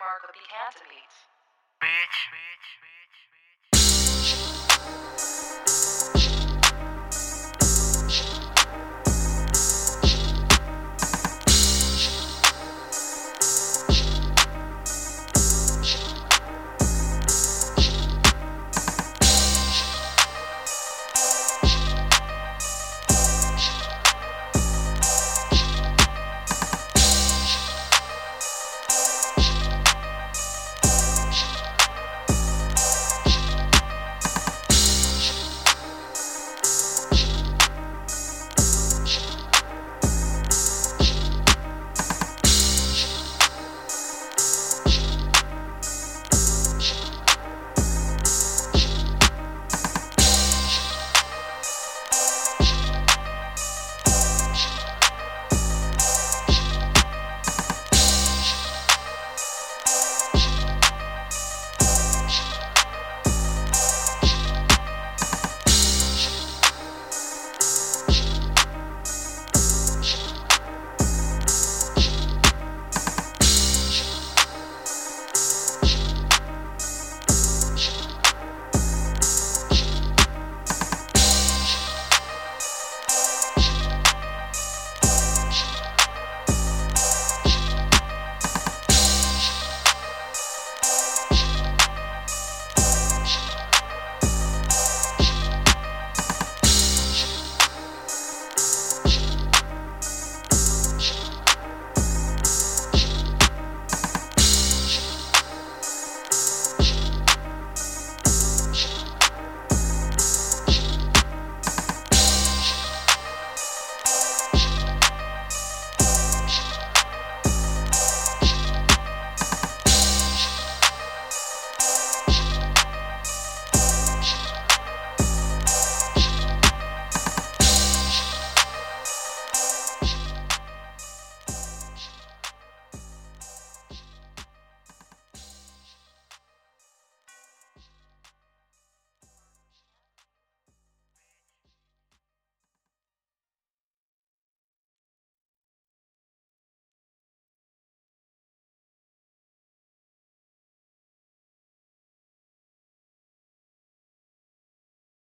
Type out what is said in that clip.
Mark Marco Picanto Bitch. Bitch.